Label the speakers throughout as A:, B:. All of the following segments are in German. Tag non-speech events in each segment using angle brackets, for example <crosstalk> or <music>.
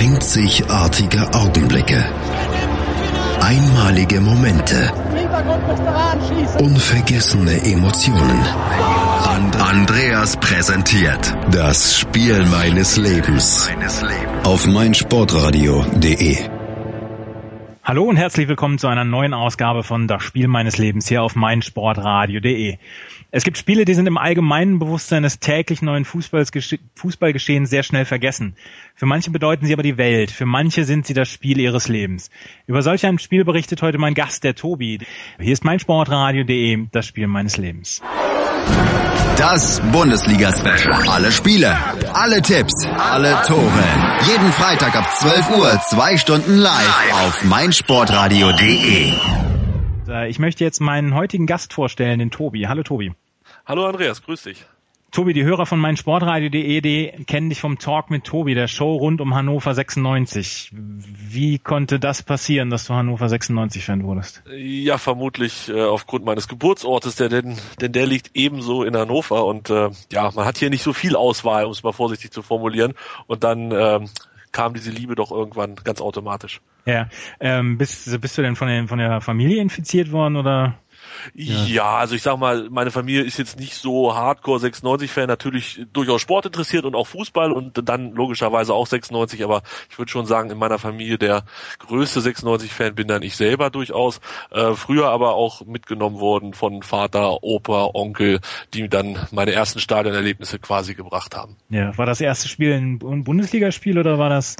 A: Einzigartige Augenblicke. Einmalige Momente. Unvergessene Emotionen. And Andreas präsentiert das Spiel meines Lebens auf meinsportradio.de.
B: Hallo und herzlich willkommen zu einer neuen Ausgabe von Das Spiel meines Lebens hier auf meinsportradio.de. Es gibt Spiele, die sind im allgemeinen Bewusstsein des täglich neuen Fußballgeschehens sehr schnell vergessen. Für manche bedeuten sie aber die Welt, für manche sind sie das Spiel ihres Lebens. Über solch ein Spiel berichtet heute mein Gast, der Tobi. Hier ist meinsportradio.de, das Spiel meines Lebens.
A: Das Bundesliga-Special. Alle Spiele, alle Tipps, alle Tore. Jeden Freitag ab 12 Uhr, zwei Stunden live auf meinsportradio.de.
B: Äh, ich möchte jetzt meinen heutigen Gast vorstellen, den Tobi. Hallo Tobi.
C: Hallo Andreas, grüß dich.
B: Tobi, die Hörer von meinsportradio.de kennen dich vom Talk mit Tobi, der Show rund um Hannover 96. Wie konnte das passieren, dass du Hannover 96-Fan wurdest?
C: Ja, vermutlich äh, aufgrund meines Geburtsortes, der, denn, denn der liegt ebenso in Hannover und äh, ja, man hat hier nicht so viel Auswahl, um es mal vorsichtig zu formulieren. Und dann äh, kam diese Liebe doch irgendwann ganz automatisch.
B: Ja, ähm, bist, bist du denn von der, von der Familie infiziert worden oder?
C: Ja. ja. also ich sag mal, meine Familie ist jetzt nicht so Hardcore 96-Fan, natürlich durchaus Sport interessiert und auch Fußball und dann logischerweise auch 96, aber ich würde schon sagen, in meiner Familie der größte 96-Fan bin dann ich selber durchaus. Äh, früher aber auch mitgenommen worden von Vater, Opa, Onkel, die dann meine ersten Stadionerlebnisse quasi gebracht haben.
B: Ja, war das erste Spiel ein Bundesligaspiel oder war das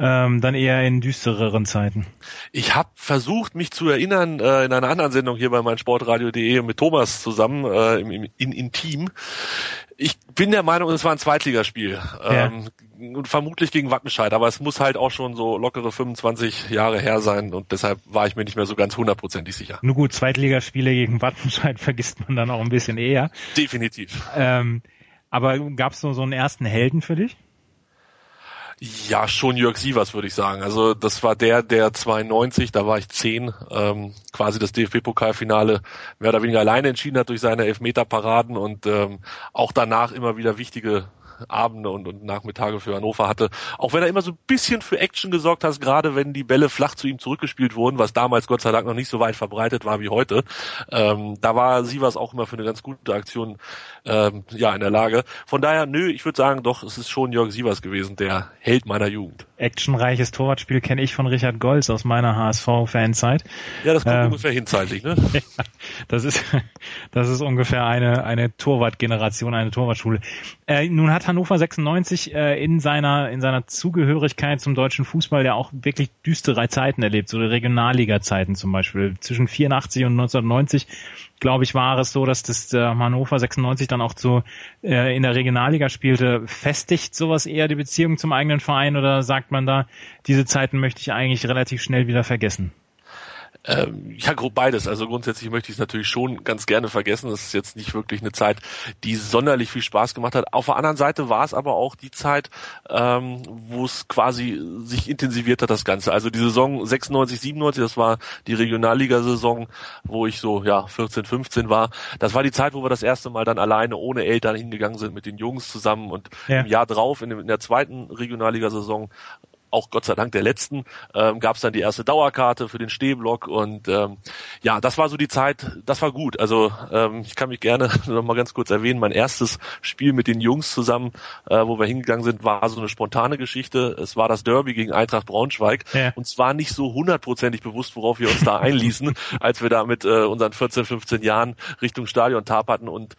B: ähm, dann eher in düstereren Zeiten.
C: Ich habe versucht, mich zu erinnern äh, in einer anderen Sendung hier bei meinsportradio.de mit Thomas zusammen äh, im, im, in Intim. Ich bin der Meinung, es war ein Zweitligaspiel. Ja. Ähm, und vermutlich gegen Wattenscheid, aber es muss halt auch schon so lockere 25 Jahre her sein und deshalb war ich mir nicht mehr so ganz hundertprozentig sicher.
B: Nur gut, Zweitligaspiele gegen Wattenscheid <laughs> vergisst man dann auch ein bisschen eher.
C: Definitiv.
B: Ähm, aber gab es so, so einen ersten Helden für dich?
C: Ja, schon Jörg Sievers, würde ich sagen. Also das war der, der 92, da war ich 10, ähm, quasi das DFB-Pokalfinale mehr oder weniger alleine entschieden hat durch seine Elfmeterparaden und ähm, auch danach immer wieder wichtige Abende und, und Nachmittage für Hannover hatte. Auch wenn er immer so ein bisschen für Action gesorgt hat, gerade wenn die Bälle flach zu ihm zurückgespielt wurden, was damals Gott sei Dank noch nicht so weit verbreitet war wie heute. Ähm, da war Sievers auch immer für eine ganz gute Aktion ähm, ja in der Lage. Von daher, nö, ich würde sagen, doch, es ist schon Jörg Sievers gewesen, der Held meiner Jugend.
B: Actionreiches Torwartspiel kenne ich von Richard Golz aus meiner HSV-Fanzeit.
C: Ja, das kommt ähm, ungefähr hinzeitlich, ne? <laughs>
B: das ist, <laughs> das ist ungefähr eine, eine Torwartgeneration, eine Torwartschule. Äh, nun hat Hannover 96 äh, in seiner in seiner Zugehörigkeit zum deutschen Fußball ja auch wirklich düstere Zeiten erlebt, so Regionalliga-Zeiten zum Beispiel. Zwischen 84 und 1990, glaube ich, war es so, dass das äh, Hannover 96 dann auch zu äh, in der Regionalliga spielte. Festigt sowas eher die Beziehung zum eigenen Verein oder sagt man da, diese Zeiten möchte ich eigentlich relativ schnell wieder vergessen?
C: Ähm, ja, grob beides. Also grundsätzlich möchte ich es natürlich schon ganz gerne vergessen. Das ist jetzt nicht wirklich eine Zeit, die sonderlich viel Spaß gemacht hat. Auf der anderen Seite war es aber auch die Zeit, ähm, wo es quasi sich intensiviert hat, das Ganze. Also die Saison 96, 97, das war die Regionalliga-Saison, wo ich so, ja, 14, 15 war. Das war die Zeit, wo wir das erste Mal dann alleine ohne Eltern hingegangen sind mit den Jungs zusammen und ja. im Jahr drauf, in, in der zweiten Regionalliga-Saison, auch Gott sei Dank der letzten, ähm, gab es dann die erste Dauerkarte für den Stehblock und ähm, ja, das war so die Zeit, das war gut. Also ähm, ich kann mich gerne <laughs> noch mal ganz kurz erwähnen, mein erstes Spiel mit den Jungs zusammen, äh, wo wir hingegangen sind, war so eine spontane Geschichte. Es war das Derby gegen Eintracht Braunschweig ja. und zwar nicht so hundertprozentig bewusst, worauf wir uns da <laughs> einließen, als wir da mit äh, unseren 14, 15 Jahren Richtung Stadion taperten und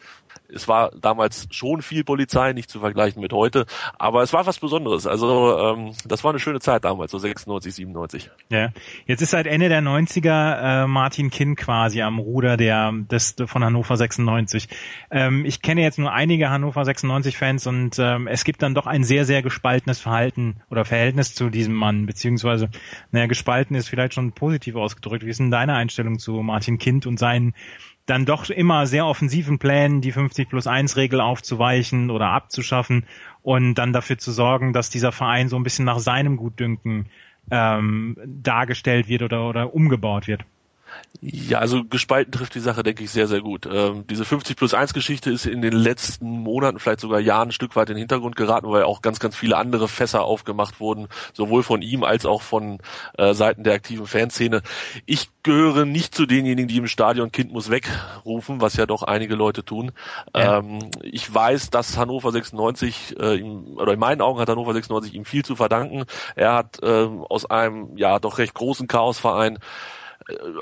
C: es war damals schon viel Polizei, nicht zu vergleichen mit heute, aber es war was Besonderes. Also ähm, das war eine schöne Zeit damals, so 96, 97.
B: Ja, jetzt ist seit Ende der 90er äh, Martin Kinn quasi am Ruder der des von Hannover 96. Ähm, ich kenne jetzt nur einige Hannover 96 Fans und ähm, es gibt dann doch ein sehr sehr gespaltenes Verhalten oder Verhältnis zu diesem Mann, beziehungsweise naja gespalten ist vielleicht schon positiv ausgedrückt. Wie ist denn deine Einstellung zu Martin Kind und seinen dann doch immer sehr offensiven Plänen, die 50 plus 1 Regel aufzuweichen oder abzuschaffen und dann dafür zu sorgen, dass dieser Verein so ein bisschen nach seinem Gutdünken ähm, dargestellt wird oder, oder umgebaut wird.
C: Ja, also gespalten trifft die Sache, denke ich, sehr, sehr gut. Ähm, diese 50 plus 1 Geschichte ist in den letzten Monaten, vielleicht sogar Jahren ein Stück weit in den Hintergrund geraten, weil auch ganz, ganz viele andere Fässer aufgemacht wurden, sowohl von ihm als auch von äh, Seiten der aktiven Fanszene. Ich gehöre nicht zu denjenigen, die im Stadion Kind muss wegrufen, was ja doch einige Leute tun. Ja. Ähm, ich weiß, dass Hannover 96, äh, ihm, oder in meinen Augen hat Hannover 96 ihm viel zu verdanken. Er hat äh, aus einem ja doch recht großen Chaosverein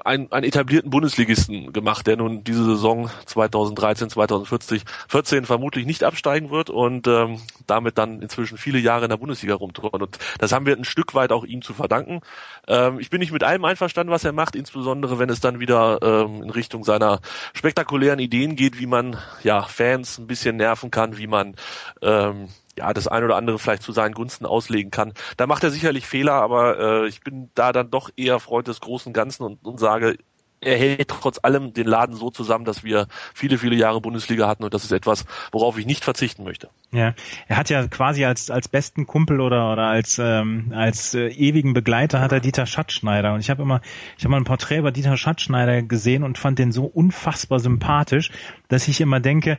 C: einen, einen etablierten Bundesligisten gemacht, der nun diese Saison 2013, 2014 14 vermutlich nicht absteigen wird und ähm, damit dann inzwischen viele Jahre in der Bundesliga rumturnt. Und das haben wir ein Stück weit auch ihm zu verdanken. Ähm, ich bin nicht mit allem einverstanden, was er macht, insbesondere wenn es dann wieder ähm, in Richtung seiner spektakulären Ideen geht, wie man ja Fans ein bisschen nerven kann, wie man ähm, ja, das ein oder andere vielleicht zu seinen Gunsten auslegen kann. Da macht er sicherlich Fehler, aber äh, ich bin da dann doch eher Freund des großen Ganzen und, und sage, er hält trotz allem den Laden so zusammen, dass wir viele, viele Jahre Bundesliga hatten und das ist etwas, worauf ich nicht verzichten möchte.
B: Ja, er hat ja quasi als als besten Kumpel oder oder als ähm, als äh, ewigen Begleiter hat er Dieter Schatzschneider und ich habe immer ich habe mal ein Porträt über Dieter Schatzschneider gesehen und fand den so unfassbar sympathisch, dass ich immer denke,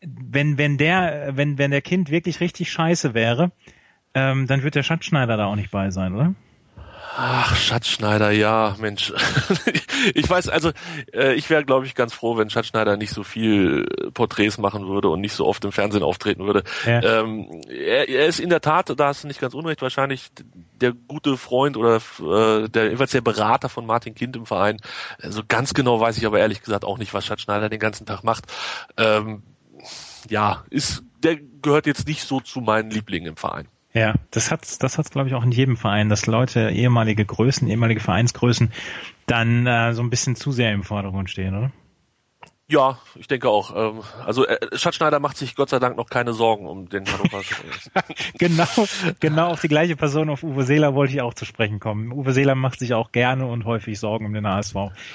B: wenn, wenn der, wenn, wenn der Kind wirklich richtig scheiße wäre, ähm, dann wird der Schatzschneider da auch nicht bei sein, oder?
C: Ach, Schatzschneider, ja, Mensch. <laughs> ich weiß, also äh, ich wäre, glaube ich, ganz froh, wenn Schatzschneider nicht so viel Porträts machen würde und nicht so oft im Fernsehen auftreten würde. Ja. Ähm, er, er, ist in der Tat, da hast du nicht ganz unrecht, wahrscheinlich der gute Freund oder äh, der jedenfalls der Berater von Martin Kind im Verein. So also ganz genau weiß ich aber ehrlich gesagt auch nicht, was Schatzschneider den ganzen Tag macht. Ähm, ja, ist, der gehört jetzt nicht so zu meinen Lieblingen im Verein.
B: Ja, das hat's, das hat's glaube ich auch in jedem Verein, dass Leute ehemalige Größen, ehemalige Vereinsgrößen dann äh, so ein bisschen zu sehr im Vordergrund stehen, oder?
C: Ja, ich denke auch. Ähm, also äh, Schatzschneider macht sich Gott sei Dank noch keine Sorgen um den Hannover. <laughs>
B: genau, genau auf die gleiche Person, auf Uwe Seeler wollte ich auch zu sprechen kommen. Uwe Seeler macht sich auch gerne und häufig Sorgen um den HSV.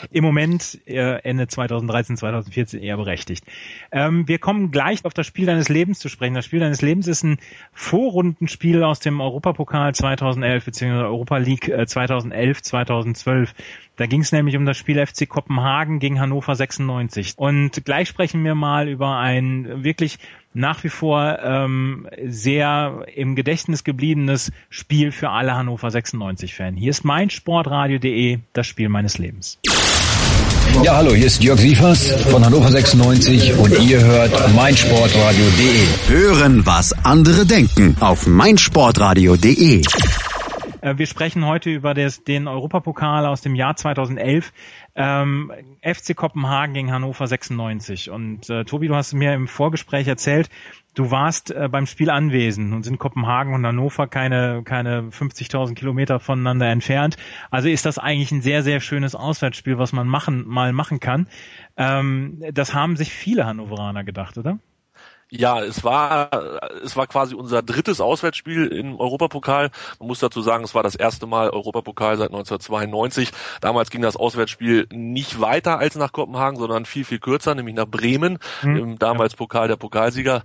B: Im Moment äh, Ende 2013, 2014 eher berechtigt. Ähm, wir kommen gleich auf das Spiel deines Lebens zu sprechen. Das Spiel deines Lebens ist ein Vorrundenspiel aus dem Europapokal 2011 bzw. Europa League 2011, 2012. Da ging es nämlich um das Spiel FC Kopenhagen gegen Hannover 96. Und gleich sprechen wir mal über ein wirklich nach wie vor ähm, sehr im Gedächtnis gebliebenes Spiel für alle Hannover 96-Fan. Hier ist mein Sportradio.de, das Spiel meines Lebens.
A: Ja, hallo, hier ist Jörg Sievers von Hannover 96 und ihr hört meinsportradio.de. Hören, was andere denken auf meinsportradio.de.
B: Äh, wir sprechen heute über des, den Europapokal aus dem Jahr 2011. Ähm, FC Kopenhagen gegen Hannover 96. Und äh, Tobi, du hast mir im Vorgespräch erzählt, du warst äh, beim Spiel anwesend und sind Kopenhagen und Hannover keine, keine 50.000 Kilometer voneinander entfernt. Also ist das eigentlich ein sehr, sehr schönes Auswärtsspiel, was man machen, mal machen kann. Ähm, das haben sich viele Hannoveraner gedacht, oder?
C: Ja, es war, es war quasi unser drittes Auswärtsspiel im Europapokal. Man muss dazu sagen, es war das erste Mal Europapokal seit 1992. Damals ging das Auswärtsspiel nicht weiter als nach Kopenhagen, sondern viel, viel kürzer, nämlich nach Bremen, mhm. im damals Pokal der Pokalsieger.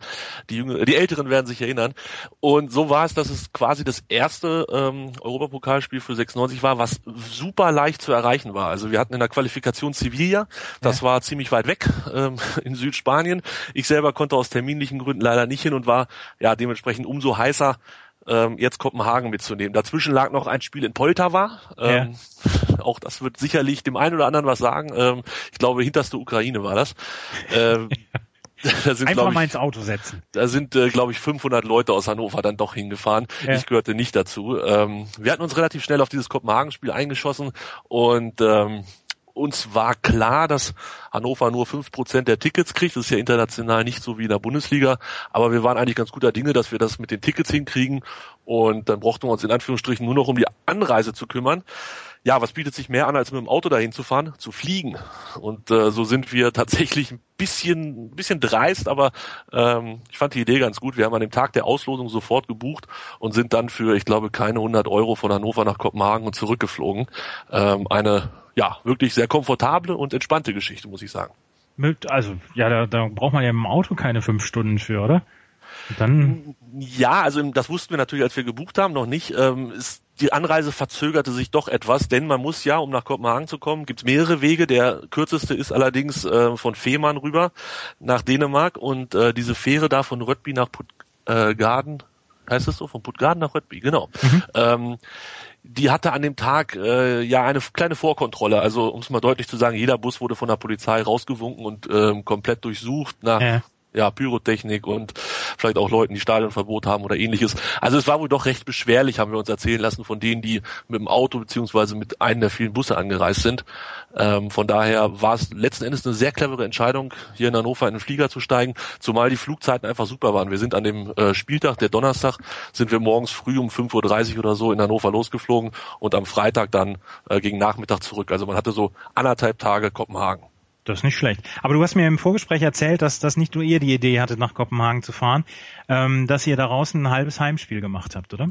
C: Die, Jüngeren, die Älteren werden sich erinnern. Und so war es, dass es quasi das erste ähm, Europapokalspiel für 96 war, was super leicht zu erreichen war. Also wir hatten in der Qualifikation Sevilla, das ja. war ziemlich weit weg ähm, in Südspanien. Ich selber konnte aus Termin terminlichen Gründen leider nicht hin und war ja dementsprechend umso heißer, ähm, jetzt Kopenhagen mitzunehmen. Dazwischen lag noch ein Spiel in Poltava. Ähm, ja. <laughs> Auch das wird sicherlich dem einen oder anderen was sagen. Ähm, ich glaube, hinterste Ukraine war das. Ähm, <laughs> <laughs>
B: da sind, Einfach mal ins Auto setzen.
C: Da sind, äh, glaube ich, 500 Leute aus Hannover dann doch hingefahren. Ja. Ich gehörte nicht dazu. Ähm, wir hatten uns relativ schnell auf dieses Kopenhagen-Spiel eingeschossen und ähm, uns war klar, dass Hannover nur fünf Prozent der Tickets kriegt. Das ist ja international nicht so wie in der Bundesliga. Aber wir waren eigentlich ganz guter Dinge, dass wir das mit den Tickets hinkriegen. Und dann brauchten wir uns in Anführungsstrichen nur noch um die Anreise zu kümmern. Ja, was bietet sich mehr an, als mit dem Auto dahin zu fahren? Zu fliegen. Und äh, so sind wir <laughs> tatsächlich ein bisschen, ein bisschen dreist, aber ähm, ich fand die Idee ganz gut. Wir haben an dem Tag der Auslosung sofort gebucht und sind dann für, ich glaube, keine 100 Euro von Hannover nach Kopenhagen und zurückgeflogen. Ähm, eine ja, wirklich sehr komfortable und entspannte Geschichte, muss ich sagen.
B: Also, ja, da, da braucht man ja im Auto keine fünf Stunden für, oder? Dann
C: ja, also das wussten wir natürlich, als wir gebucht haben, noch nicht. Ähm, ist, die Anreise verzögerte sich doch etwas, denn man muss ja, um nach Kopenhagen zu kommen, gibt es mehrere Wege. Der kürzeste ist allerdings äh, von Fehmarn rüber nach Dänemark und äh, diese Fähre da von Rödby nach Puttgarden, äh, heißt es so, von Puttgarden nach Rödby, genau. Mhm. Ähm, die hatte an dem Tag äh, ja eine kleine Vorkontrolle. Also um es mal deutlich zu sagen, jeder Bus wurde von der Polizei rausgewunken und ähm, komplett durchsucht nach ja ja, Pyrotechnik und vielleicht auch Leuten, die Stadionverbot haben oder ähnliches. Also es war wohl doch recht beschwerlich, haben wir uns erzählen lassen von denen, die mit dem Auto beziehungsweise mit einem der vielen Busse angereist sind. Ähm, von daher war es letzten Endes eine sehr clevere Entscheidung, hier in Hannover in den Flieger zu steigen, zumal die Flugzeiten einfach super waren. Wir sind an dem äh, Spieltag, der Donnerstag, sind wir morgens früh um 5.30 Uhr oder so in Hannover losgeflogen und am Freitag dann äh, gegen Nachmittag zurück. Also man hatte so anderthalb Tage Kopenhagen.
B: Das ist nicht schlecht. Aber du hast mir im Vorgespräch erzählt, dass, dass nicht nur ihr die Idee hattet, nach Kopenhagen zu fahren, ähm, dass ihr daraus ein halbes Heimspiel gemacht habt, oder?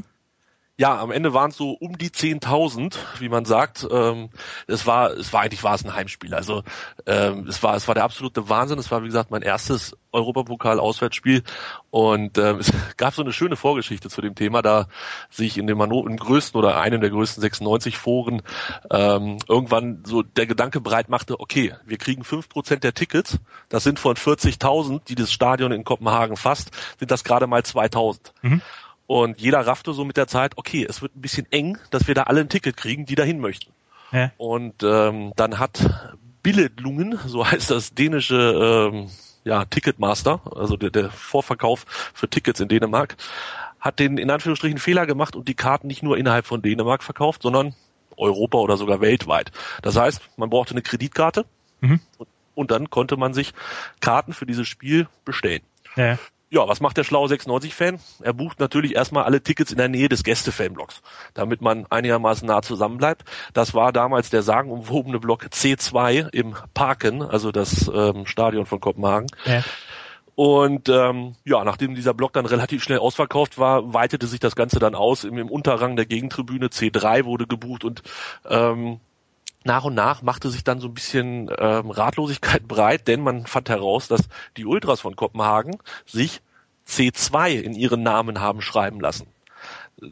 C: Ja, am Ende waren es so um die 10.000, wie man sagt. Ähm, es war, es war eigentlich war es ein Heimspiel. Also ähm, es war, es war der absolute Wahnsinn. Es war wie gesagt mein erstes Europapokal-Auswärtsspiel und ähm, <laughs> es gab so eine schöne Vorgeschichte zu dem Thema, da sich in dem Hannover, im größten oder einem der größten 96 Foren ähm, irgendwann so der Gedanke breit machte: Okay, wir kriegen fünf Prozent der Tickets. Das sind von 40.000, die das Stadion in Kopenhagen fasst, sind das gerade mal 2.000. Mhm. Und jeder raffte so mit der Zeit, okay, es wird ein bisschen eng, dass wir da alle ein Ticket kriegen, die dahin möchten. Ja. Und ähm, dann hat Billedlungen, so heißt das dänische ähm, ja, Ticketmaster, also der, der Vorverkauf für Tickets in Dänemark, hat den in Anführungsstrichen Fehler gemacht und die Karten nicht nur innerhalb von Dänemark verkauft, sondern Europa oder sogar weltweit. Das heißt, man brauchte eine Kreditkarte mhm. und, und, dann konnte man sich Karten für dieses Spiel bestellen. Ja ja, was macht der schlaue 96-Fan? Er bucht natürlich erstmal alle Tickets in der Nähe des Gäste-Fanblocks, damit man einigermaßen nah zusammenbleibt. Das war damals der sagenumwobene Block C2 im Parken, also das ähm, Stadion von Kopenhagen. Ja. Und ähm, ja, nachdem dieser Block dann relativ schnell ausverkauft war, weitete sich das Ganze dann aus. Im, im Unterrang der Gegentribüne C3 wurde gebucht und ähm, nach und nach machte sich dann so ein bisschen ähm, Ratlosigkeit breit, denn man fand heraus, dass die Ultras von Kopenhagen sich C2 in ihren Namen haben schreiben lassen.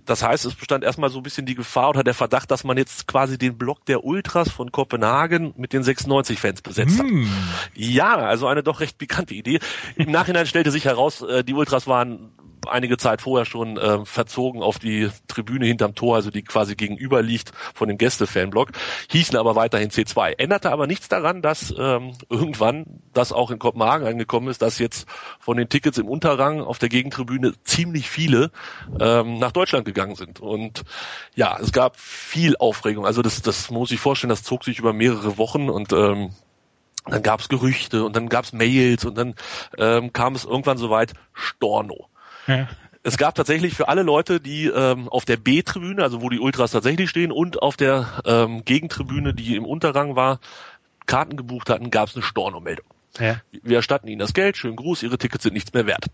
C: Das heißt, es bestand erstmal so ein bisschen die Gefahr oder der Verdacht, dass man jetzt quasi den Block der Ultras von Kopenhagen mit den 96-Fans besetzt hat. Mm. Ja, also eine doch recht pikante Idee. Im Nachhinein stellte sich heraus, äh, die Ultras waren einige Zeit vorher schon äh, verzogen auf die Tribüne hinterm Tor, also die quasi gegenüber liegt von dem Gäste-Fanblock, hießen aber weiterhin C2. Änderte aber nichts daran, dass ähm, irgendwann das auch in Kopenhagen angekommen ist, dass jetzt von den Tickets im Unterrang auf der Gegentribüne ziemlich viele ähm, nach Deutschland gegangen sind. Und ja, es gab viel Aufregung. Also das, das muss ich vorstellen, das zog sich über mehrere Wochen und ähm, dann gab es Gerüchte und dann gab es Mails und dann ähm, kam es irgendwann soweit Storno. Es gab tatsächlich für alle Leute, die ähm, auf der B-Tribüne, also wo die Ultras tatsächlich stehen, und auf der ähm, Gegentribüne, die im Unterrang war, Karten gebucht hatten, gab es eine Stornomeldung. Ja. Wir erstatten Ihnen das Geld, schönen Gruß, Ihre Tickets sind nichts mehr wert.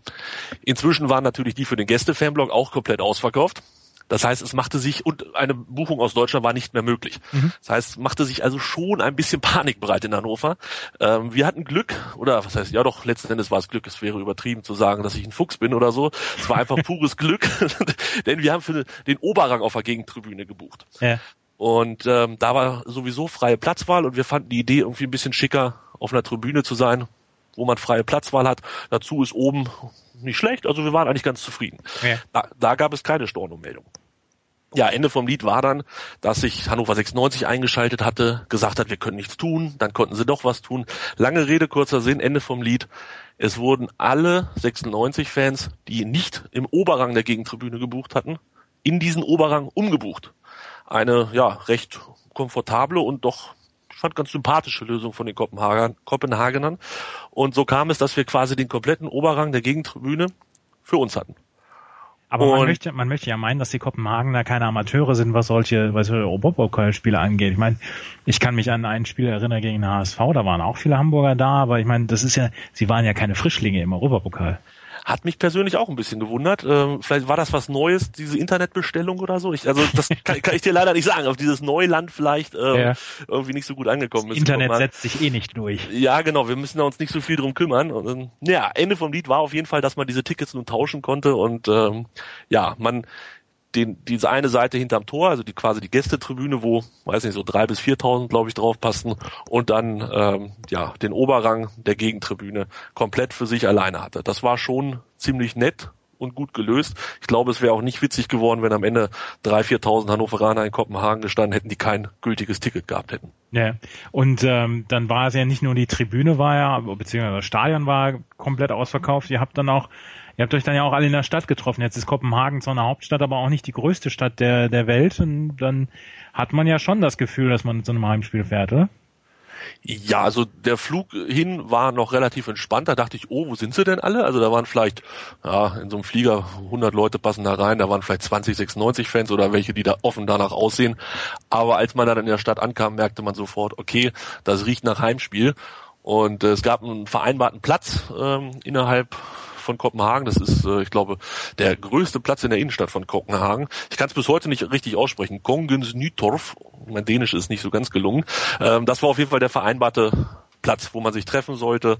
C: Inzwischen waren natürlich die für den Gäste-Fanblock auch komplett ausverkauft. Das heißt, es machte sich, und eine Buchung aus Deutschland war nicht mehr möglich. Mhm. Das heißt, es machte sich also schon ein bisschen <laughs> Panik bereit in Hannover. Ähm, wir hatten Glück, oder was heißt, ja doch, letzten Endes war es Glück, es wäre übertrieben zu sagen, dass ich ein Fuchs bin oder so. Es war einfach <laughs> pures Glück, <laughs> denn wir haben für den Oberrang auf der Gegentribüne gebucht. Ja. Und ähm, da war sowieso freie Platzwahl und wir fanden die Idee irgendwie ein bisschen schicker, auf einer Tribüne zu sein, wo man freie Platzwahl hat. Dazu ist oben nicht schlecht, also wir waren eigentlich ganz zufrieden. Ja. Da, da gab es keine Stornomeldung. Ja, Ende vom Lied war dann, dass sich Hannover 96 eingeschaltet hatte, gesagt hat, wir können nichts tun, dann konnten sie doch was tun. Lange Rede, kurzer Sinn, Ende vom Lied. Es wurden alle 96-Fans, die nicht im Oberrang der Gegentribüne gebucht hatten, in diesen Oberrang umgebucht. Eine, ja, recht komfortable und doch fand ganz sympathische Lösung von den Kopenhagen, Kopenhagenern. Und so kam es, dass wir quasi den kompletten Oberrang der Gegentribüne für uns hatten.
B: Aber man möchte, man möchte ja meinen, dass die Kopenhagener keine Amateure sind, was solche, was solche Europapokalspiele angeht. Ich meine, ich kann mich an ein Spiel erinnern gegen den HSV, da waren auch viele Hamburger da, aber ich meine, das ist ja, sie waren ja keine Frischlinge im Europapokal.
C: Hat mich persönlich auch ein bisschen gewundert. Ähm, vielleicht war das was Neues, diese Internetbestellung oder so. Ich, also das <laughs> kann, kann, ich dir leider nicht sagen. Auf dieses Neuland vielleicht ähm, ja. irgendwie nicht so gut angekommen
B: ist. Internet setzt sich eh nicht durch.
C: Ja, genau. Wir müssen da uns nicht so viel drum kümmern. Und, ähm, ja, Ende vom Lied war auf jeden Fall, dass man diese Tickets nun tauschen konnte und ähm, ja, man den, diese eine Seite hinterm Tor, also die quasi die Gästetribüne, wo, weiß nicht, so drei bis viertausend, glaube ich, drauf passten und dann ähm, ja den Oberrang der Gegentribüne komplett für sich alleine hatte. Das war schon ziemlich nett und gut gelöst. Ich glaube, es wäre auch nicht witzig geworden, wenn am Ende drei, viertausend Hannoveraner in Kopenhagen gestanden hätten, die kein gültiges Ticket gehabt hätten.
B: Ja, und ähm, dann war es ja nicht nur die Tribüne war ja, beziehungsweise das Stadion war komplett ausverkauft. Ihr habt dann auch Ihr habt euch dann ja auch alle in der Stadt getroffen. Jetzt ist Kopenhagen zwar eine Hauptstadt, aber auch nicht die größte Stadt der, der Welt. Und dann hat man ja schon das Gefühl, dass man zu einem Heimspiel fährt, oder?
C: Ja, also der Flug hin war noch relativ entspannt. Da dachte ich, oh, wo sind sie denn alle? Also da waren vielleicht, ja, in so einem Flieger 100 Leute passen da rein. Da waren vielleicht 20, 96 Fans oder welche, die da offen danach aussehen. Aber als man dann in der Stadt ankam, merkte man sofort, okay, das riecht nach Heimspiel. Und äh, es gab einen vereinbarten Platz ähm, innerhalb von Kopenhagen. Das ist, äh, ich glaube, der größte Platz in der Innenstadt von Kopenhagen. Ich kann es bis heute nicht richtig aussprechen. Kongens Nytorf. Mein Dänisch ist nicht so ganz gelungen. Ähm, das war auf jeden Fall der vereinbarte Platz, wo man sich treffen sollte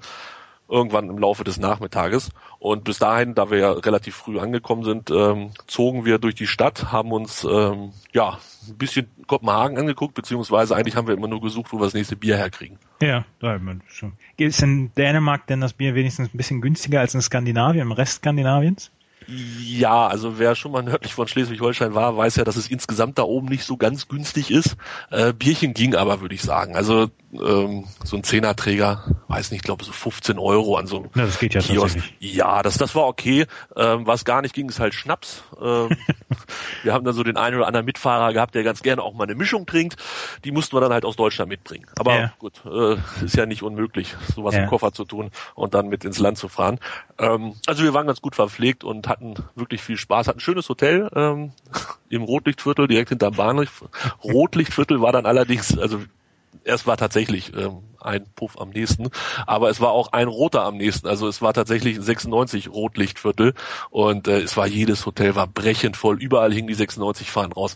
C: irgendwann im Laufe des Nachmittages. Und bis dahin, da wir ja relativ früh angekommen sind, ähm, zogen wir durch die Stadt, haben uns ähm, ja ein bisschen Kopenhagen angeguckt, beziehungsweise eigentlich haben wir immer nur gesucht, wo wir das nächste Bier herkriegen.
B: Ja, da man schon. Ist in Dänemark denn das Bier wenigstens ein bisschen günstiger als in Skandinavien, im Rest Skandinaviens?
C: Ja, also wer schon mal nördlich von Schleswig-Holstein war, weiß ja, dass es insgesamt da oben nicht so ganz günstig ist. Äh, Bierchen ging aber, würde ich sagen. Also ähm, so ein Zehnerträger, weiß nicht, glaube so 15 Euro an so einem
B: ja, das geht ja
C: Kiosk. Ja, das, das war okay. Ähm, was gar nicht ging, ist halt Schnaps. Ähm, <laughs> wir haben dann so den einen oder anderen Mitfahrer gehabt, der ganz gerne auch mal eine Mischung trinkt. Die mussten wir dann halt aus Deutschland mitbringen. Aber ja. gut, äh, ist ja nicht unmöglich, sowas ja. im Koffer zu tun und dann mit ins Land zu fahren. Ähm, also wir waren ganz gut verpflegt und hatten wirklich viel Spaß. Hatten ein schönes Hotel ähm, <laughs> im Rotlichtviertel, direkt hinterm Bahnhof. Rotlichtviertel war dann allerdings, also es war tatsächlich ähm, ein Puff am nächsten, aber es war auch ein roter am nächsten. Also es war tatsächlich 96 Rotlichtviertel und äh, es war jedes Hotel war brechend voll. Überall hingen die 96 Fahnen raus.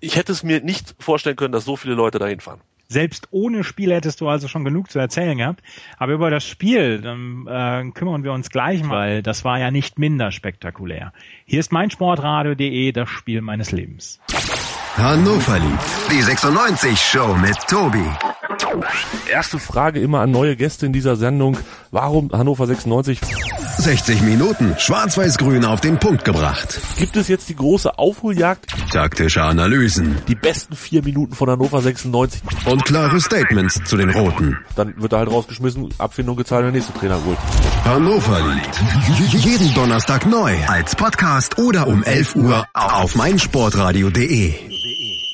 C: Ich hätte es mir nicht vorstellen können, dass so viele Leute dahin fahren.
B: Selbst ohne Spiel hättest du also schon genug zu erzählen gehabt. Aber über das Spiel dann, äh, kümmern wir uns gleich mal, weil das war ja nicht minder spektakulär. Hier ist meinsportradio.de, das Spiel meines Lebens.
A: Hannover liebt die 96 Show mit Tobi.
C: Erste Frage immer an neue Gäste in dieser Sendung. Warum Hannover 96?
A: 60 Minuten schwarz-weiß-grün auf den Punkt gebracht.
C: Gibt es jetzt die große Aufholjagd?
A: Taktische Analysen.
C: Die besten vier Minuten von Hannover 96.
A: Und klare Statements zu den Roten.
C: Dann wird er halt rausgeschmissen, Abfindung gezahlt, der nächste Trainer holt.
A: Hannover liebt. Jeden Donnerstag neu. Als Podcast oder um 11 Uhr auf meinsportradio.de.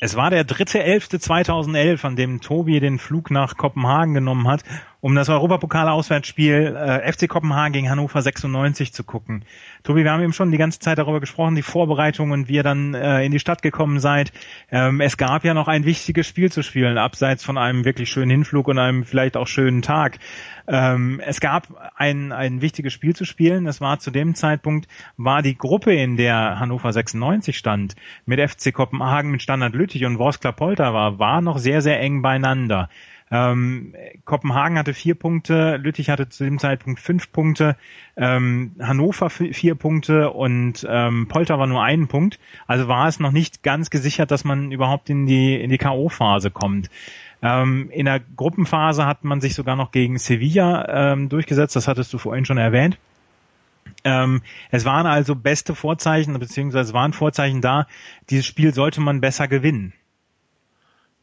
B: Es war der dritte elfte 2011, an dem Tobi den Flug nach Kopenhagen genommen hat, um das Europapokal-Auswärtsspiel äh, FC Kopenhagen gegen Hannover 96 zu gucken. Tobi, wir haben eben schon die ganze Zeit darüber gesprochen, die Vorbereitungen, wie ihr dann äh, in die Stadt gekommen seid. Ähm, es gab ja noch ein wichtiges Spiel zu spielen, abseits von einem wirklich schönen Hinflug und einem vielleicht auch schönen Tag. Ähm, es gab ein, ein wichtiges Spiel zu spielen. Es war zu dem Zeitpunkt, war die Gruppe, in der Hannover 96 stand, mit FC Kopenhagen, mit Standard Lüttich und Worskla Polter war, war noch sehr, sehr eng beieinander. Ähm, Kopenhagen hatte vier Punkte, Lüttich hatte zu dem Zeitpunkt fünf Punkte, ähm, Hannover vier Punkte und ähm, Polter war nur einen Punkt. Also war es noch nicht ganz gesichert, dass man überhaupt in die in die KO-Phase kommt. Ähm, in der Gruppenphase hat man sich sogar noch gegen Sevilla ähm, durchgesetzt, das hattest du vorhin schon erwähnt. Ähm, es waren also beste Vorzeichen, beziehungsweise waren Vorzeichen da, dieses Spiel sollte man besser gewinnen.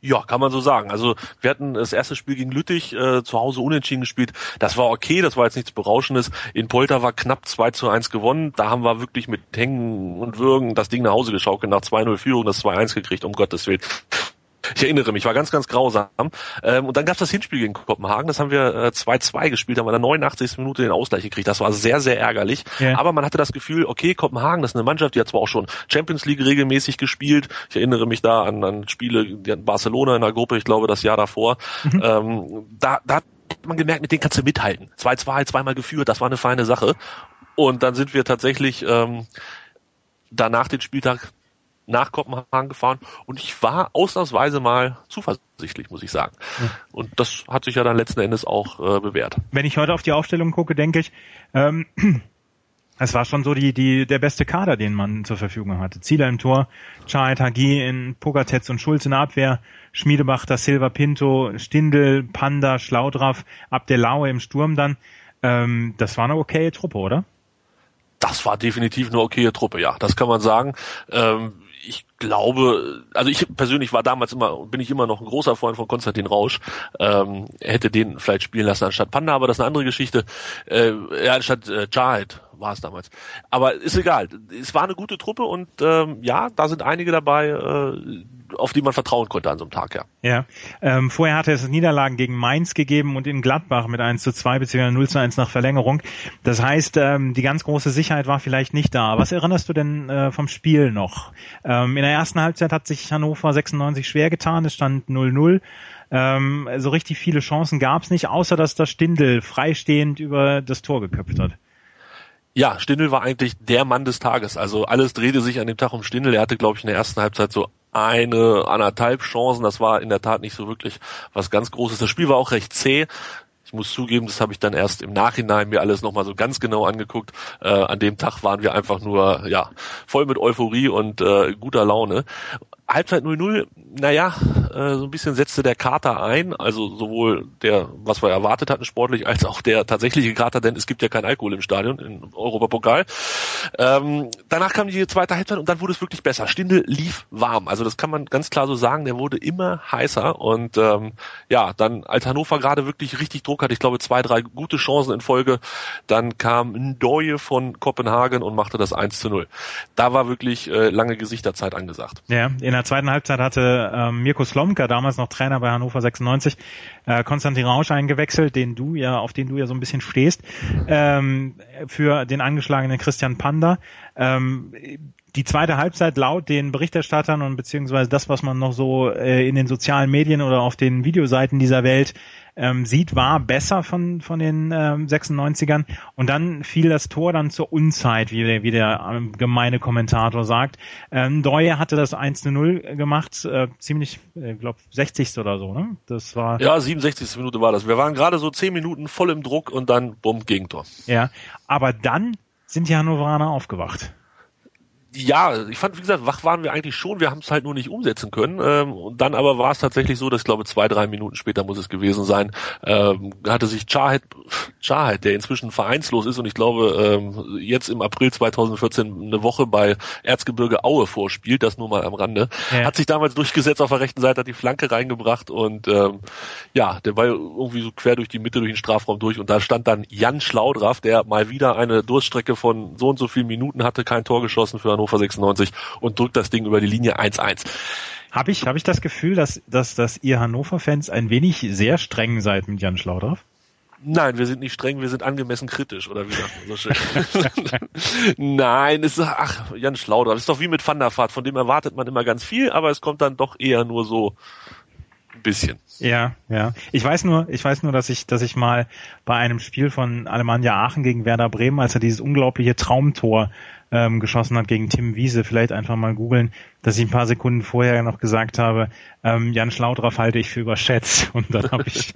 C: Ja, kann man so sagen. Also wir hatten das erste Spiel gegen Lüttich äh, zu Hause unentschieden gespielt. Das war okay, das war jetzt nichts Berauschendes. In Polter war knapp 2 zu 1 gewonnen. Da haben wir wirklich mit Hängen und Würgen das Ding nach Hause geschaukelt, nach 2-0 Führung, das 2-1 gekriegt, um Gottes Willen. Ich erinnere mich, war ganz, ganz grausam. Ähm, und dann gab es das Hinspiel gegen Kopenhagen, das haben wir 2-2 äh, gespielt, haben wir in der 89. Minute den Ausgleich gekriegt. Das war sehr, sehr ärgerlich. Ja. Aber man hatte das Gefühl, okay, Kopenhagen, das ist eine Mannschaft, die hat zwar auch schon Champions League regelmäßig gespielt. Ich erinnere mich da an, an Spiele, die hatten Barcelona in der Gruppe, ich glaube das Jahr davor. Mhm. Ähm, da, da hat man gemerkt, mit denen kannst du mithalten. 2-2, zweimal geführt, das war eine feine Sache. Und dann sind wir tatsächlich ähm, danach den Spieltag nach Kopenhagen gefahren und ich war ausnahmsweise mal zuversichtlich, muss ich sagen. Und das hat sich ja dann letzten Endes auch äh, bewährt.
B: Wenn ich heute auf die Aufstellung gucke, denke ich, ähm, <clears throat> es war schon so die, die, der beste Kader, den man zur Verfügung hatte. Zieler im Tor, Chahet Hagi in Pogatetz und Schulz in der Abwehr, Schmiedebach, da Silva Pinto, Stindel, Panda, Schlaudraff, Abdelaue im Sturm dann. Ähm, das war eine okaye Truppe, oder?
C: Das war definitiv eine okaye Truppe, ja. Das kann man sagen. Ähm, ich glaube, also ich persönlich war damals immer, bin ich immer noch ein großer Freund von Konstantin Rausch. Ähm, hätte den vielleicht spielen lassen anstatt Panda, aber das ist eine andere Geschichte. Äh, ja, anstatt äh, Jahed war es damals. Aber ist egal. Es war eine gute Truppe und ähm, ja, da sind einige dabei, äh, auf die man vertrauen konnte an so einem Tag, ja.
B: Ja. Ähm, vorher hatte es Niederlagen gegen Mainz gegeben und in Gladbach mit 1 zu 2 bzw. 0 zu 1 nach Verlängerung. Das heißt, ähm, die ganz große Sicherheit war vielleicht nicht da. Was erinnerst du denn äh, vom Spiel noch? Ähm, in der ersten Halbzeit hat sich Hannover 96 schwer getan, es stand 0-0. Ähm, so richtig viele Chancen gab es nicht, außer dass das Stindel freistehend über das Tor geköpft hat.
C: Ja, Stindel war eigentlich der Mann des Tages. Also alles drehte sich an dem Tag um Stindel. Er hatte, glaube ich, in der ersten Halbzeit so eine, anderthalb Chancen. Das war in der Tat nicht so wirklich was ganz Großes. Das Spiel war auch recht zäh. Ich muss zugeben, das habe ich dann erst im Nachhinein mir alles nochmal so ganz genau angeguckt. Äh, an dem Tag waren wir einfach nur ja voll mit Euphorie und äh, guter Laune. Halbzeit 0-0, naja, äh, so ein bisschen setzte der Kater ein, also sowohl der, was wir erwartet hatten sportlich, als auch der tatsächliche Kater, denn es gibt ja kein Alkohol im Stadion, im Europapokal. Ähm, danach kam die zweite Halbzeit und dann wurde es wirklich besser. Stindel lief warm, also das kann man ganz klar so sagen, der wurde immer heißer und ähm, ja, dann als Hannover gerade wirklich richtig Druck hatte, ich glaube zwei, drei gute Chancen in Folge, dann kam Ndoye von Kopenhagen und machte das 1 zu 0. Da war wirklich äh, lange Gesichterzeit angesagt.
B: Ja, in der zweiten Halbzeit hatte ähm, Mirko Slomka, damals noch Trainer bei Hannover 96, äh, Konstantin Rausch eingewechselt, den du ja, auf den du ja so ein bisschen stehst, ähm, für den angeschlagenen Christian Panda. Ähm, die zweite Halbzeit laut den Berichterstattern und beziehungsweise das, was man noch so äh, in den sozialen Medien oder auf den Videoseiten dieser Welt ähm, sieht, war besser von, von den ähm, 96ern. Und dann fiel das Tor dann zur Unzeit, wie, der, wie der ähm, gemeine Kommentator sagt. Ähm, Doye hatte das 1 zu 0 gemacht, äh, ziemlich, ich äh, glaube, 60. oder so, ne? Das war.
C: Ja, 67. Minute war das. Wir waren gerade so 10 Minuten voll im Druck und dann bumm, Gegentor.
B: Ja, aber dann sind die Hannoveraner aufgewacht
C: ja, ich fand, wie gesagt, wach waren wir eigentlich schon, wir haben es halt nur nicht umsetzen können. Ähm, und dann aber war es tatsächlich so, dass ich glaube zwei, drei Minuten später muss es gewesen sein, ähm, hatte sich Chahed, Chahed, der inzwischen vereinslos ist und ich glaube ähm, jetzt im April 2014 eine Woche bei Erzgebirge Aue vorspielt, das nur mal am Rande, ja. hat sich damals durchgesetzt auf der rechten Seite, hat die Flanke reingebracht und ähm, ja, der war irgendwie so quer durch die Mitte, durch den Strafraum durch und da stand dann Jan Schlaudraff, der mal wieder eine Durststrecke von so und so vielen Minuten hatte, kein Tor geschossen für Hannover Hannover 96 und drückt das Ding über die Linie 1-1.
B: Habe ich, hab ich das Gefühl, dass, dass, dass ihr Hannover-Fans ein wenig sehr streng seid mit Jan Schlaudraff?
C: Nein, wir sind nicht streng, wir sind angemessen kritisch, oder wie sagt man so schön? <laughs> Nein, es ist, ach, Jan Schlaudraff, das ist doch wie mit Van der Vaart, von dem erwartet man immer ganz viel, aber es kommt dann doch eher nur so ein bisschen.
B: Ja, ja. Ich weiß nur, ich weiß nur, dass ich, dass ich mal bei einem Spiel von Alemannia Aachen gegen Werder Bremen, als er dieses unglaubliche Traumtor ähm, geschossen hat gegen Tim Wiese, vielleicht einfach mal googeln, dass ich ein paar Sekunden vorher noch gesagt habe, ähm, Jan Schlaudraff halte ich für überschätzt. <laughs> Und dann habe ich,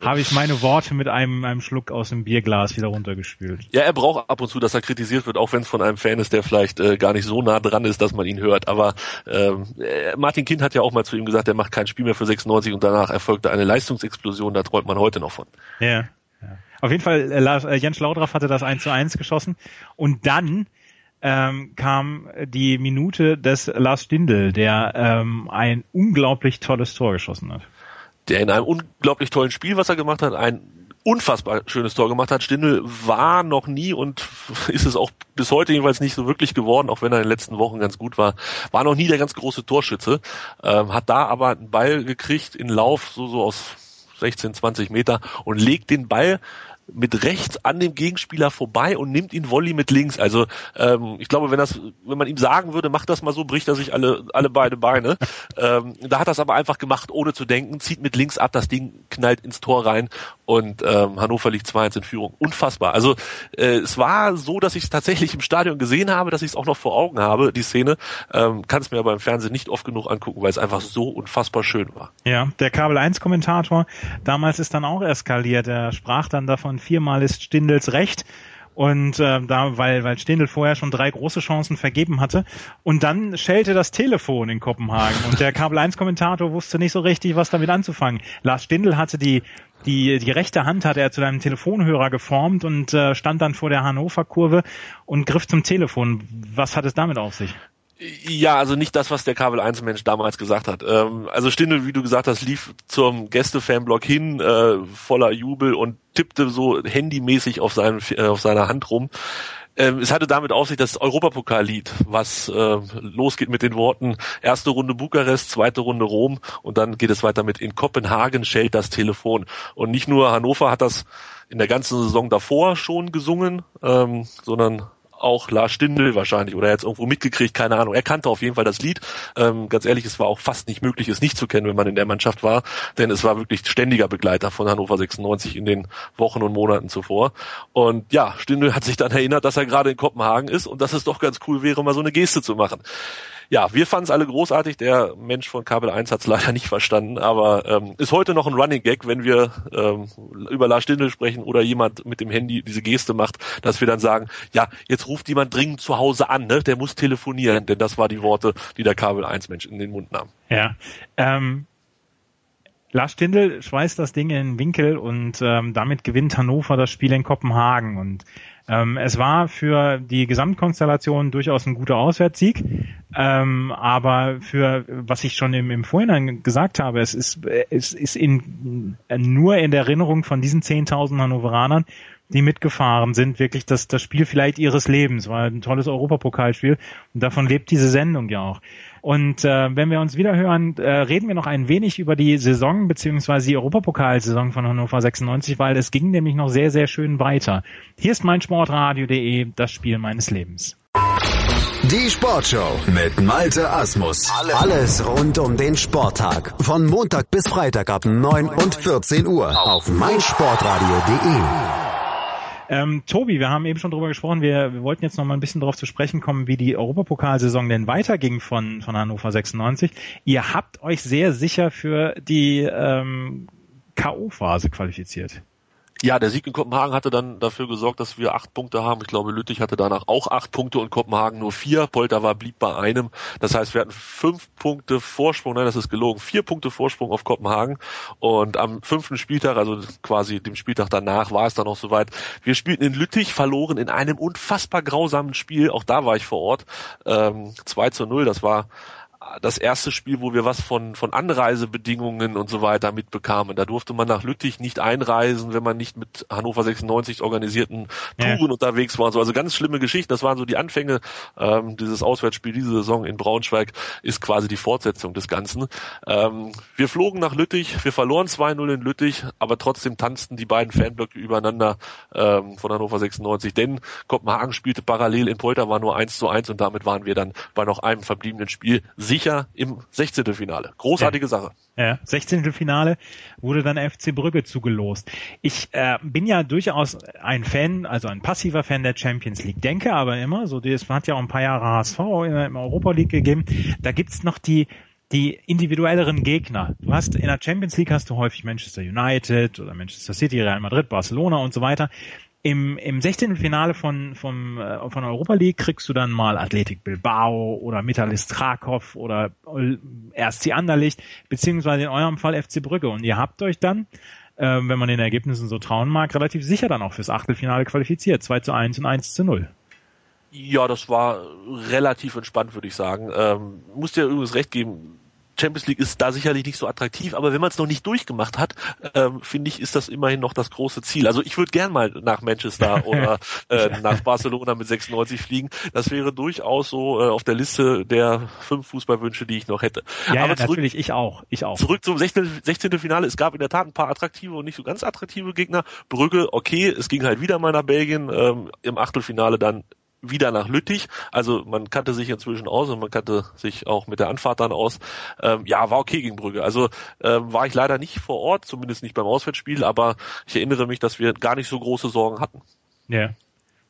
B: hab ich meine Worte mit einem, einem Schluck aus dem Bierglas wieder runtergespült.
C: Ja, er braucht ab und zu, dass er kritisiert wird, auch wenn es von einem Fan ist, der vielleicht äh, gar nicht so nah dran ist, dass man ihn hört. Aber ähm, äh, Martin Kind hat ja auch mal zu ihm gesagt, er macht kein Spiel mehr für 96 und danach erfolgte eine Leistungsexplosion, da träumt man heute noch von.
B: Ja. ja. Auf jeden Fall, äh, äh Jens Schlaudraff hatte das 1 zu 1 geschossen. Und dann ähm, kam die Minute des Lars Stindl, der ähm, ein unglaublich tolles Tor geschossen hat.
C: Der in einem unglaublich tollen Spiel, was er gemacht hat, ein unfassbar schönes Tor gemacht hat. Stindl war noch nie und <laughs> ist es auch bis heute jedenfalls nicht so wirklich geworden, auch wenn er in den letzten Wochen ganz gut war, war noch nie der ganz große Torschütze, ähm, hat da aber einen Ball gekriegt in Lauf, so, so aus 16, 20 Meter und legt den Ball mit rechts an dem Gegenspieler vorbei und nimmt ihn Volley mit links. Also ähm, ich glaube, wenn das, wenn man ihm sagen würde, mach das mal so, bricht er sich alle alle beide Beine. <laughs> ähm, da hat er es aber einfach gemacht, ohne zu denken, zieht mit links ab, das Ding knallt ins Tor rein und ähm, Hannover liegt 2-1 in Führung. Unfassbar. Also äh, es war so, dass ich es tatsächlich im Stadion gesehen habe, dass ich es auch noch vor Augen habe, die Szene. Ähm, Kann es mir aber im Fernsehen nicht oft genug angucken, weil es einfach so unfassbar schön war.
B: Ja, der Kabel 1 Kommentator damals ist dann auch eskaliert. Er sprach dann davon, viermal ist Stindels recht. Und äh, da, weil, weil Stindl vorher schon drei große Chancen vergeben hatte. Und dann schellte das Telefon in Kopenhagen und der Kabel 1 Kommentator wusste nicht so richtig, was damit anzufangen. Lars Stindl hatte die die, die rechte Hand hatte er zu einem Telefonhörer geformt und äh, stand dann vor der Hannover-Kurve und griff zum Telefon. Was hat es damit auf sich?
C: Ja, also nicht das, was der Kabel 1 Mensch damals gesagt hat. Ähm, also Stindl, wie du gesagt hast, lief zum Gäste-Fanblock hin, äh, voller Jubel und tippte so handymäßig auf, seinem, äh, auf seiner Hand rum. Ähm, es hatte damit auf sich das Europapokallied, was äh, losgeht mit den Worten erste Runde Bukarest, zweite Runde Rom und dann geht es weiter mit in Kopenhagen schellt das Telefon. Und nicht nur Hannover hat das in der ganzen Saison davor schon gesungen, ähm, sondern auch Lars Stindl wahrscheinlich oder er hat irgendwo mitgekriegt, keine Ahnung. Er kannte auf jeden Fall das Lied. Ähm, ganz ehrlich, es war auch fast nicht möglich, es nicht zu kennen, wenn man in der Mannschaft war, denn es war wirklich ständiger Begleiter von Hannover 96 in den Wochen und Monaten zuvor. Und ja, Stindl hat sich dann erinnert, dass er gerade in Kopenhagen ist und dass es doch ganz cool wäre, mal so eine Geste zu machen ja, wir fanden es alle großartig. Der Mensch von Kabel 1 hat es leider nicht verstanden, aber ähm, ist heute noch ein Running Gag, wenn wir ähm, über Lars Stindl sprechen oder jemand mit dem Handy diese Geste macht, dass wir dann sagen, ja, jetzt ruft jemand dringend zu Hause an, ne? der muss telefonieren, denn das war die Worte, die der Kabel 1 Mensch in den Mund nahm.
B: Ja, ähm, Lars Stindl schweißt das Ding in den Winkel und ähm, damit gewinnt Hannover das Spiel in Kopenhagen und ähm, es war für die Gesamtkonstellation durchaus ein guter Auswärtssieg, ähm, aber für was ich schon im, im Vorhinein gesagt habe, es ist, es ist in, nur in der Erinnerung von diesen 10.000 Hannoveranern, die mitgefahren sind, wirklich das, das Spiel vielleicht ihres Lebens. War ein tolles Europapokalspiel und davon lebt diese Sendung ja auch. Und äh, wenn wir uns wieder hören, äh, reden wir noch ein wenig über die Saison beziehungsweise die Europapokalsaison von Hannover 96, weil es ging nämlich noch sehr, sehr schön weiter. Hier ist mein Sportradio.de, das Spiel meines Lebens.
A: Die Sportshow mit Malte Asmus. Alles rund um den Sporttag. Von Montag bis Freitag ab 9 und 14 Uhr auf meinsportradio.de.
B: Ähm, Tobi, wir haben eben schon drüber gesprochen, wir, wir wollten jetzt noch mal ein bisschen darauf zu sprechen kommen, wie die Europapokalsaison denn weiterging von, von Hannover 96. Ihr habt euch sehr sicher für die ähm, K.O.-Phase qualifiziert.
C: Ja, der Sieg in Kopenhagen hatte dann dafür gesorgt, dass wir acht Punkte haben. Ich glaube, Lüttich hatte danach auch acht Punkte und Kopenhagen nur vier. Polter war blieb bei einem. Das heißt, wir hatten fünf Punkte Vorsprung. Nein, das ist gelogen. Vier Punkte Vorsprung auf Kopenhagen. Und am fünften Spieltag, also quasi dem Spieltag danach, war es dann auch soweit. Wir spielten in Lüttich, verloren in einem unfassbar grausamen Spiel. Auch da war ich vor Ort. Ähm, 2 zu 0. Das war das erste Spiel, wo wir was von, von Anreisebedingungen und so weiter mitbekamen. Da durfte man nach Lüttich nicht einreisen, wenn man nicht mit Hannover 96 organisierten Touren ja. unterwegs war. Also ganz schlimme Geschichten. Das waren so die Anfänge. Ähm, dieses Auswärtsspiel diese Saison in Braunschweig ist quasi die Fortsetzung des Ganzen. Ähm, wir flogen nach Lüttich, wir verloren 2-0 in Lüttich, aber trotzdem tanzten die beiden Fanblöcke übereinander ähm, von Hannover 96, denn Kopenhagen spielte parallel in Polter, war nur 1 zu 1 und damit waren wir dann bei noch einem verbliebenen Spiel sicher im 16. Finale. Großartige
B: ja.
C: Sache.
B: Ja, 16. Finale wurde dann FC Brügge zugelost. Ich äh, bin ja durchaus ein Fan, also ein passiver Fan der Champions League. Denke aber immer, so das hat ja auch ein paar Jahre HSV in der Europa League gegeben, da gibt's noch die die individuelleren Gegner. Du hast in der Champions League hast du häufig Manchester United oder Manchester City, Real Madrid, Barcelona und so weiter. Im, im 16. Finale von, vom, äh, von Europa League kriegst du dann mal Athletik Bilbao oder Metalist Krakow oder RSC Anderlicht, beziehungsweise in eurem Fall FC Brügge. Und ihr habt euch dann, äh, wenn man den Ergebnissen so trauen mag, relativ sicher dann auch fürs Achtelfinale qualifiziert. 2 zu 1 und 1 zu 0.
C: Ja, das war relativ entspannt, würde ich sagen. Ähm, muss dir übrigens recht geben, Champions League ist da sicherlich nicht so attraktiv, aber wenn man es noch nicht durchgemacht hat, ähm, finde ich, ist das immerhin noch das große Ziel. Also ich würde gern mal nach Manchester <laughs> oder äh, nach Barcelona mit 96 fliegen. Das wäre durchaus so äh, auf der Liste der fünf Fußballwünsche, die ich noch hätte.
B: Ja, aber ja, zurück, natürlich, ich auch, ich auch.
C: Zurück zum 16. 16. Finale. Es gab in der Tat ein paar attraktive und nicht so ganz attraktive Gegner. Brügge, okay, es ging halt wieder mal nach Belgien, ähm, im Achtelfinale dann wieder nach Lüttich. Also man kannte sich inzwischen aus und man kannte sich auch mit der Anfahrt dann aus. Ähm, ja, war okay gegen Brügge. Also ähm, war ich leider nicht vor Ort, zumindest nicht beim Auswärtsspiel, aber ich erinnere mich, dass wir gar nicht so große Sorgen hatten.
B: Ja.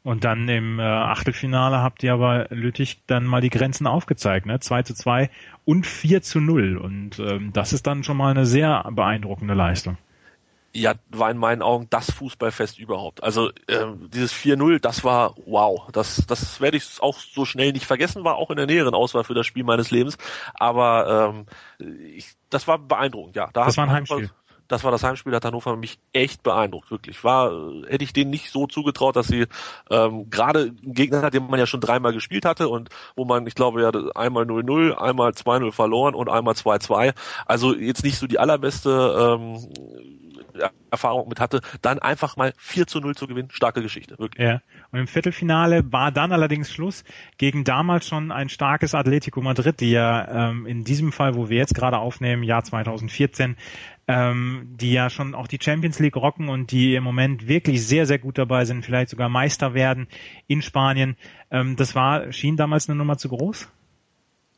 B: Und dann im äh, Achtelfinale habt ihr aber Lüttich dann mal die Grenzen aufgezeigt, ne? 2 zu 2 und 4 zu 0. Und ähm, das ist dann schon mal eine sehr beeindruckende Leistung
C: ja, war in meinen Augen das Fußballfest überhaupt. Also äh, dieses 4-0, das war wow. Das, das werde ich auch so schnell nicht vergessen, war auch in der näheren Auswahl für das Spiel meines Lebens. Aber ähm, ich, das war beeindruckend, ja.
B: Da das war ein Heimspiel.
C: Das war das Heimspiel, hat Hannover mich echt beeindruckt, wirklich. War, hätte ich denen nicht so zugetraut, dass sie ähm, gerade einen Gegner hat, den man ja schon dreimal gespielt hatte und wo man, ich glaube, ja einmal 0-0, einmal 2-0 verloren und einmal 2-2. Also jetzt nicht so die allerbeste ähm, Erfahrung mit hatte, dann einfach mal 4 zu 0 zu gewinnen, starke Geschichte,
B: wirklich. Ja. Und im Viertelfinale war dann allerdings Schluss gegen damals schon ein starkes Atletico Madrid, die ja ähm, in diesem Fall, wo wir jetzt gerade aufnehmen, Jahr 2014, ähm, die ja schon auch die Champions League rocken und die im Moment wirklich sehr, sehr gut dabei sind, vielleicht sogar Meister werden in Spanien. Ähm, das war, schien damals eine Nummer zu groß?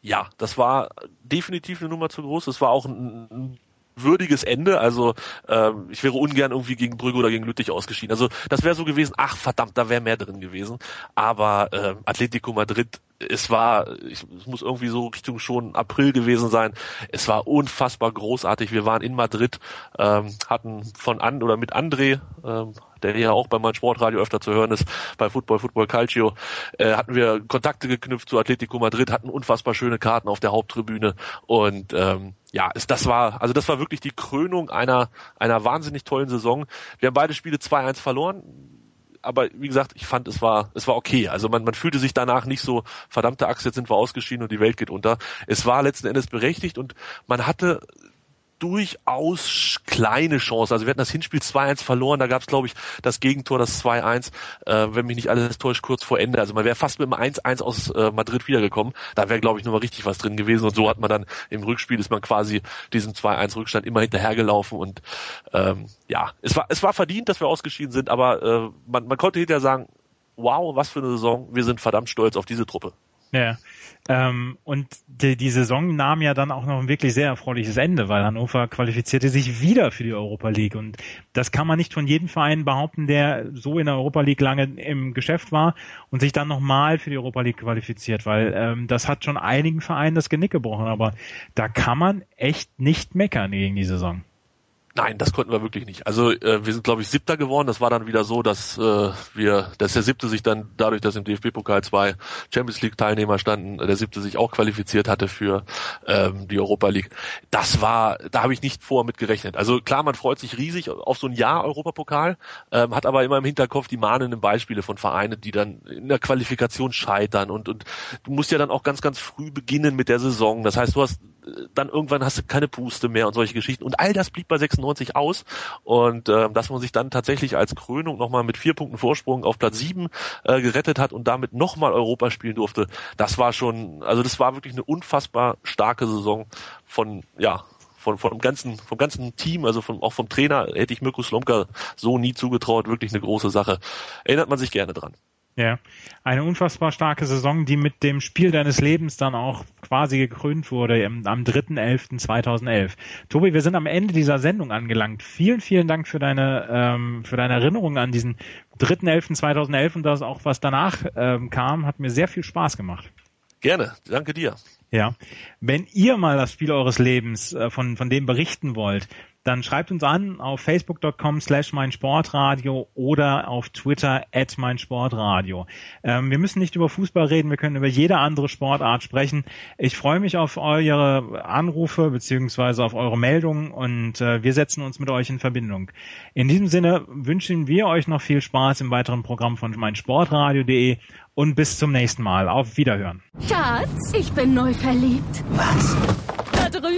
C: Ja, das war definitiv eine Nummer zu groß. Es war auch ein, ein würdiges Ende. Also ähm, ich wäre ungern irgendwie gegen Brügge oder gegen Lüttich ausgeschieden. Also das wäre so gewesen, ach verdammt, da wäre mehr drin gewesen. Aber äh, Atletico Madrid, es war, ich, es muss irgendwie so Richtung schon April gewesen sein. Es war unfassbar großartig. Wir waren in Madrid, ähm, hatten von an oder mit André, ähm, der ja auch bei meinem Sportradio öfter zu hören ist, bei Football, Football Calcio, äh, hatten wir Kontakte geknüpft zu Atletico Madrid, hatten unfassbar schöne Karten auf der Haupttribüne und ähm, ja, ist, das war, also das war wirklich die Krönung einer, einer wahnsinnig tollen Saison. Wir haben beide Spiele 2-1 verloren aber wie gesagt, ich fand, es war, es war okay. Also man, man fühlte sich danach nicht so, verdammte Axt, jetzt sind wir ausgeschieden und die Welt geht unter. Es war letzten Endes berechtigt und man hatte durchaus kleine Chance. Also wir hatten das Hinspiel 2-1 verloren, da gab es, glaube ich, das Gegentor, das 2-1, äh, wenn mich nicht alles täuscht, kurz vor Ende. Also man wäre fast mit einem 1-1 aus äh, Madrid wiedergekommen. Da wäre, glaube ich, nochmal richtig was drin gewesen. Und so hat man dann im Rückspiel ist man quasi diesem 2-1 Rückstand immer hinterhergelaufen. Und ähm, ja, es war, es war verdient, dass wir ausgeschieden sind, aber äh, man, man konnte hinterher sagen, wow, was für eine Saison, wir sind verdammt stolz auf diese Truppe.
B: Ja. Ähm, und die, die Saison nahm ja dann auch noch ein wirklich sehr erfreuliches Ende, weil Hannover qualifizierte sich wieder für die Europa League. Und das kann man nicht von jedem Verein behaupten, der so in der Europa League lange im Geschäft war und sich dann nochmal für die Europa League qualifiziert, weil ähm, das hat schon einigen Vereinen das Genick gebrochen. Aber da kann man echt nicht meckern gegen die Saison.
C: Nein, das konnten wir wirklich nicht. Also äh, wir sind, glaube ich, Siebter geworden. Das war dann wieder so, dass äh, wir, dass der Siebte sich dann dadurch, dass im DFB-Pokal zwei Champions League-Teilnehmer standen, der Siebte sich auch qualifiziert hatte für ähm, die Europa League. Das war, da habe ich nicht vor mit gerechnet. Also klar, man freut sich riesig auf so ein Jahr Europapokal, ähm, hat aber immer im Hinterkopf die mahnenden Beispiele von Vereinen, die dann in der Qualifikation scheitern und und du musst ja dann auch ganz, ganz früh beginnen mit der Saison. Das heißt, du hast dann irgendwann hast du keine Puste mehr und solche Geschichten. Und all das blieb bei 96 aus. Und äh, dass man sich dann tatsächlich als Krönung nochmal mit vier Punkten Vorsprung auf Platz sieben äh, gerettet hat und damit nochmal Europa spielen durfte, das war schon, also das war wirklich eine unfassbar starke Saison von, ja, von, von ganzen, vom ganzen Team, also vom, auch vom Trainer, hätte ich Mirko Slomka so nie zugetraut, wirklich eine große Sache. Erinnert man sich gerne dran.
B: Ja, eine unfassbar starke Saison, die mit dem Spiel deines Lebens dann auch quasi gekrönt wurde am 3.11.2011. Tobi, wir sind am Ende dieser Sendung angelangt. Vielen, vielen Dank für deine, ähm, für deine Erinnerung an diesen 3.11.2011 und das auch, was danach ähm, kam, hat mir sehr viel Spaß gemacht.
C: Gerne, danke dir.
B: Ja, wenn ihr mal das Spiel eures Lebens äh, von, von dem berichten wollt, dann schreibt uns an auf facebook.com slash meinsportradio oder auf Twitter at meinsportradio. Ähm, wir müssen nicht über Fußball reden, wir können über jede andere Sportart sprechen. Ich freue mich auf eure Anrufe beziehungsweise auf eure Meldungen und äh, wir setzen uns mit euch in Verbindung. In diesem Sinne wünschen wir euch noch viel Spaß im weiteren Programm von meinsportradio.de und bis zum nächsten Mal. Auf Wiederhören.
D: Schatz, ich bin neu verliebt.
E: Was?